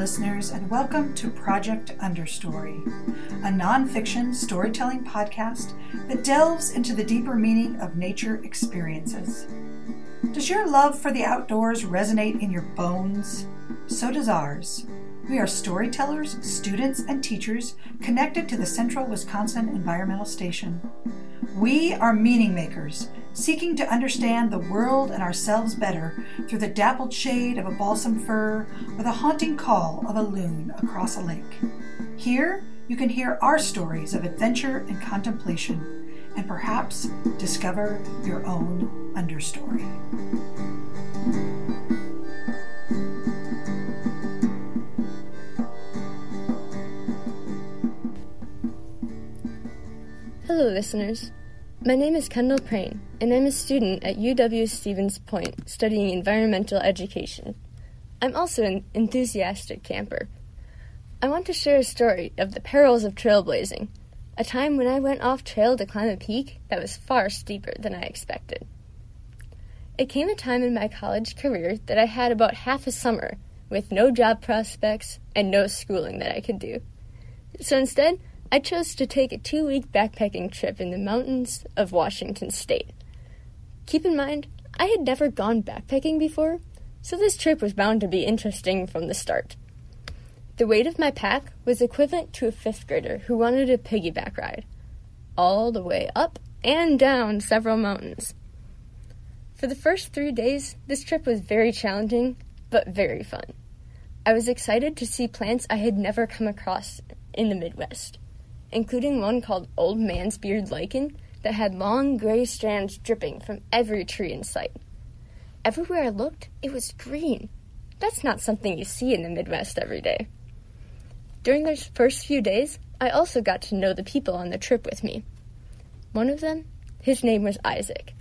listeners, and welcome to Project Understory, a nonfiction storytelling podcast that delves into the deeper meaning of nature experiences. Does your love for the outdoors resonate in your bones? So does ours. We are storytellers, students, and teachers connected to the Central Wisconsin Environmental Station. We are meaning makers, seeking to understand the world and ourselves better through the dappled shade of a balsam fir or the haunting call of a loon across a lake. Here, you can hear our stories of adventure and contemplation, and perhaps discover your own understory. Hello, listeners. My name is Kendall Prane, and I'm a student at UW Stevens Point studying environmental education. I'm also an enthusiastic camper. I want to share a story of the perils of trailblazing, a time when I went off trail to climb a peak that was far steeper than I expected. It came a time in my college career that I had about half a summer with no job prospects and no schooling that I could do. So instead, I chose to take a two week backpacking trip in the mountains of Washington state. Keep in mind, I had never gone backpacking before, so this trip was bound to be interesting from the start. The weight of my pack was equivalent to a fifth grader who wanted a piggyback ride, all the way up and down several mountains. For the first three days, this trip was very challenging, but very fun. I was excited to see plants I had never come across in the Midwest including one called Old Man's Beard Lichen that had long gray strands dripping from every tree in sight. Everywhere I looked, it was green. That's not something you see in the Midwest every day. During those first few days, I also got to know the people on the trip with me. One of them, his name was Isaac,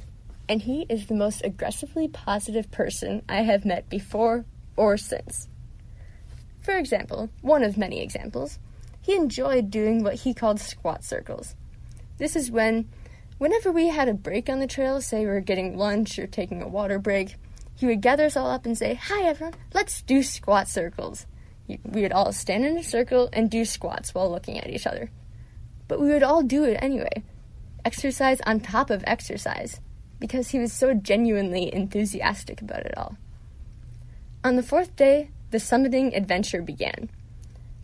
and he is the most aggressively positive person I have met before or since. For example, one of many examples, he enjoyed doing what he called squat circles. This is when, whenever we had a break on the trail, say we were getting lunch or taking a water break, he would gather us all up and say, Hi everyone, let's do squat circles. We would all stand in a circle and do squats while looking at each other. But we would all do it anyway. Exercise on top of exercise, because he was so genuinely enthusiastic about it all. On the fourth day, the summiting adventure began.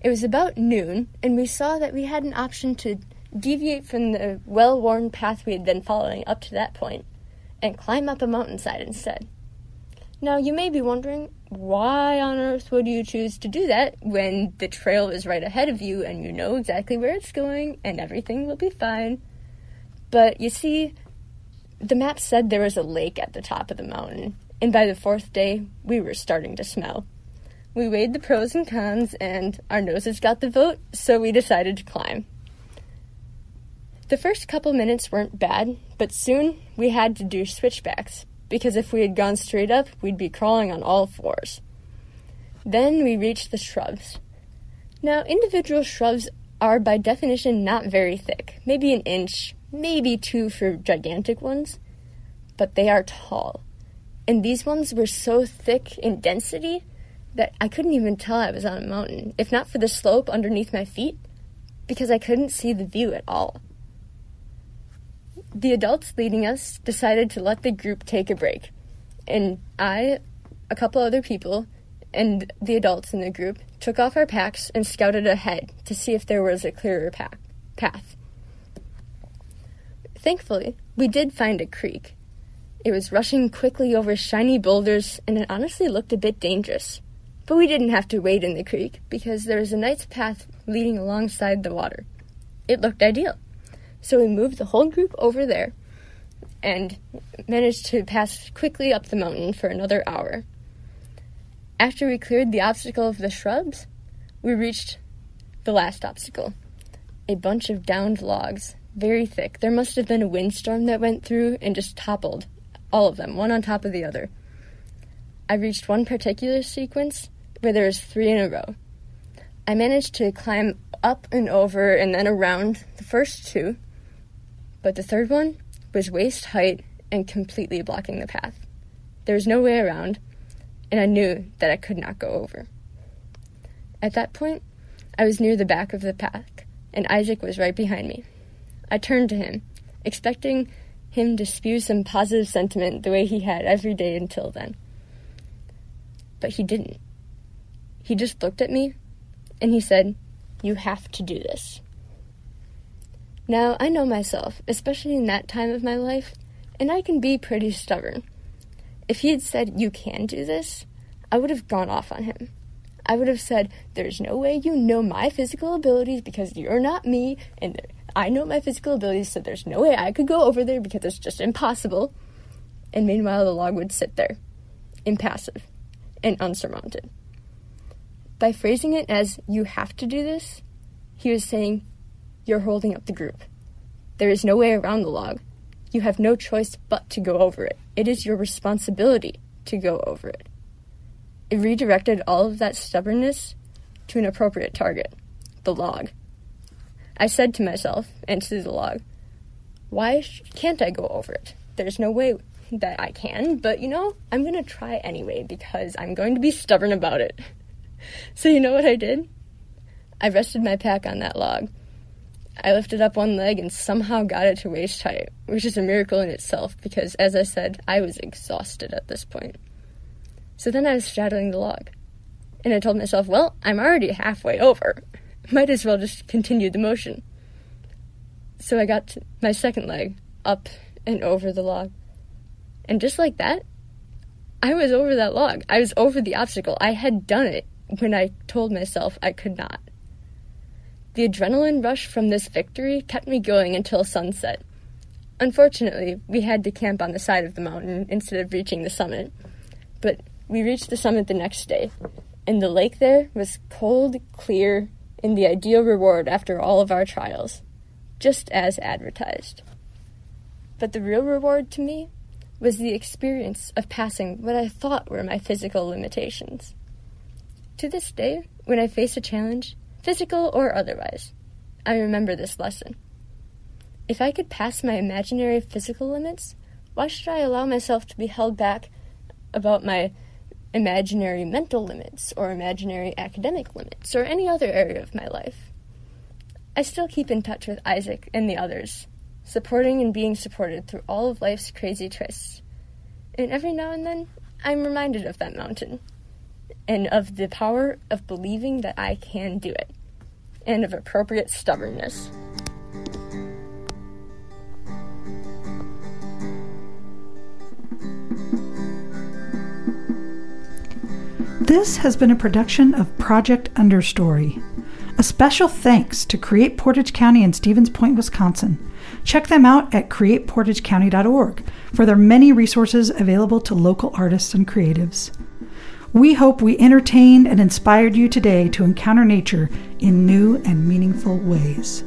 It was about noon, and we saw that we had an option to deviate from the well worn path we had been following up to that point and climb up a mountainside instead. Now, you may be wondering, why on earth would you choose to do that when the trail is right ahead of you and you know exactly where it's going and everything will be fine? But you see, the map said there was a lake at the top of the mountain, and by the fourth day, we were starting to smell. We weighed the pros and cons, and our noses got the vote, so we decided to climb. The first couple minutes weren't bad, but soon we had to do switchbacks, because if we had gone straight up, we'd be crawling on all fours. Then we reached the shrubs. Now, individual shrubs are by definition not very thick, maybe an inch, maybe two for gigantic ones, but they are tall. And these ones were so thick in density that I couldn't even tell I was on a mountain, if not for the slope underneath my feet, because I couldn't see the view at all. The adults leading us decided to let the group take a break, and I, a couple other people, and the adults in the group took off our packs and scouted ahead to see if there was a clearer path. path. Thankfully, we did find a creek. It was rushing quickly over shiny boulders, and it honestly looked a bit dangerous. But we didn't have to wade in the creek because there was a nice path leading alongside the water. It looked ideal. So we moved the whole group over there and managed to pass quickly up the mountain for another hour. After we cleared the obstacle of the shrubs, we reached the last obstacle a bunch of downed logs, very thick. There must have been a windstorm that went through and just toppled all of them, one on top of the other. I reached one particular sequence where there was three in a row. I managed to climb up and over and then around the first two, but the third one was waist height and completely blocking the path. There was no way around, and I knew that I could not go over. At that point, I was near the back of the pack, and Isaac was right behind me. I turned to him, expecting him to spew some positive sentiment the way he had every day until then. But he didn't. He just looked at me and he said, You have to do this. Now, I know myself, especially in that time of my life, and I can be pretty stubborn. If he had said, You can do this, I would have gone off on him. I would have said, There's no way you know my physical abilities because you're not me, and I know my physical abilities, so there's no way I could go over there because it's just impossible. And meanwhile, the log would sit there, impassive and unsurmounted. By phrasing it as, You have to do this, he was saying, You're holding up the group. There is no way around the log. You have no choice but to go over it. It is your responsibility to go over it. It redirected all of that stubbornness to an appropriate target the log. I said to myself and to the log, Why can't I go over it? There's no way that I can, but you know, I'm to try anyway because I'm going to be stubborn about it. so, you know what I did? I rested my pack on that log. I lifted up one leg and somehow got it to waist height, which is a miracle in itself because, as I said, I was exhausted at this point. So then I was straddling the log. And I told myself, well, I'm already halfway over. Might as well just continue the motion. So I got my second leg up and over the log. And just like that, I was over that log. I was over the obstacle. I had done it when I told myself I could not. The adrenaline rush from this victory kept me going until sunset. Unfortunately, we had to camp on the side of the mountain instead of reaching the summit. But we reached the summit the next day, and the lake there was cold, clear, and the ideal reward after all of our trials, just as advertised. But the real reward to me was the experience of passing what I thought were my physical limitations. To this day, when I face a challenge, physical or otherwise, I remember this lesson. If I could pass my imaginary physical limits, why should I allow myself to be held back about my imaginary mental limits or imaginary academic limits or any other area of my life. I still keep in touch with Isaac and the others, supporting and being supported through all of life's crazy twists. And every now and then, I'm reminded of that mountain and of the power of believing that I can do it and of appropriate stubbornness. This has been a production of Project Understory. A special thanks to Create Portage County in Stevens Point, Wisconsin. Check them out at createportagecounty.org for their many resources available to local artists and creatives. We hope we entertained and inspired you today to encounter nature in new and meaningful ways.